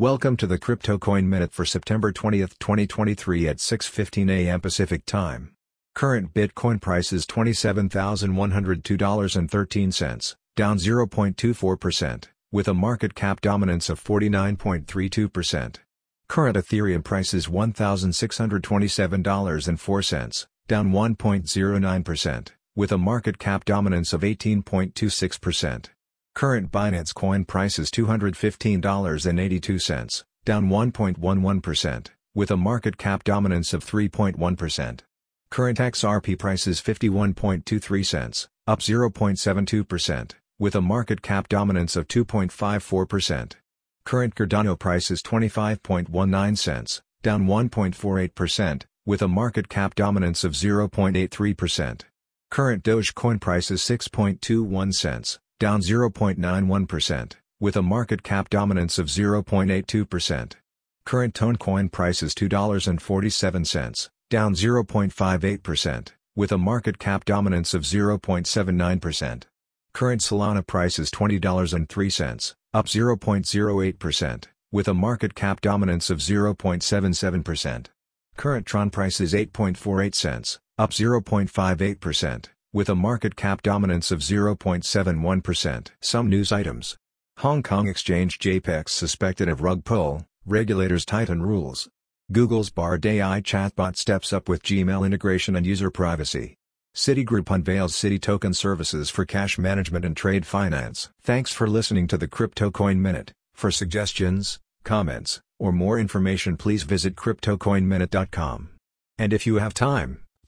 Welcome to the Crypto Coin Minute for September 20, 2023 at 6:15 a.m. Pacific Time. Current Bitcoin price is $27,102.13, down 0.24%, with a market cap dominance of 49.32%. Current Ethereum price is $1,627.04, down 1.09%, with a market cap dominance of 18.26%. Current Binance Coin price is $215.82, down 1.11%, with a market cap dominance of 3.1%. Current XRP price is 51.23 cents, up 0.72%, with a market cap dominance of 2.54%. Current Cardano price is 25.19 cents, down 1.48%, with a market cap dominance of 0.83%. Current Dogecoin price is 6.21 cents, down 0.91%, with a market cap dominance of 0.82%. Current Toncoin price is $2.47, down 0.58%, with a market cap dominance of 0.79%. Current Solana price is $20.03, up 0.08%, with a market cap dominance of 0.77%. Current Tron price is 8.48 cents, up 0.58%, with a market cap dominance of 0.71%. Some news items. Hong Kong exchange JPEX suspected of rug pull, regulators tighten rules. Google's Bard AI chatbot steps up with Gmail integration and user privacy. Citigroup unveils Citi token services for cash management and trade finance. Thanks for listening to the Crypto Coin Minute. For suggestions, comments, or more information please visit cryptocoinminute.com. And if you have time,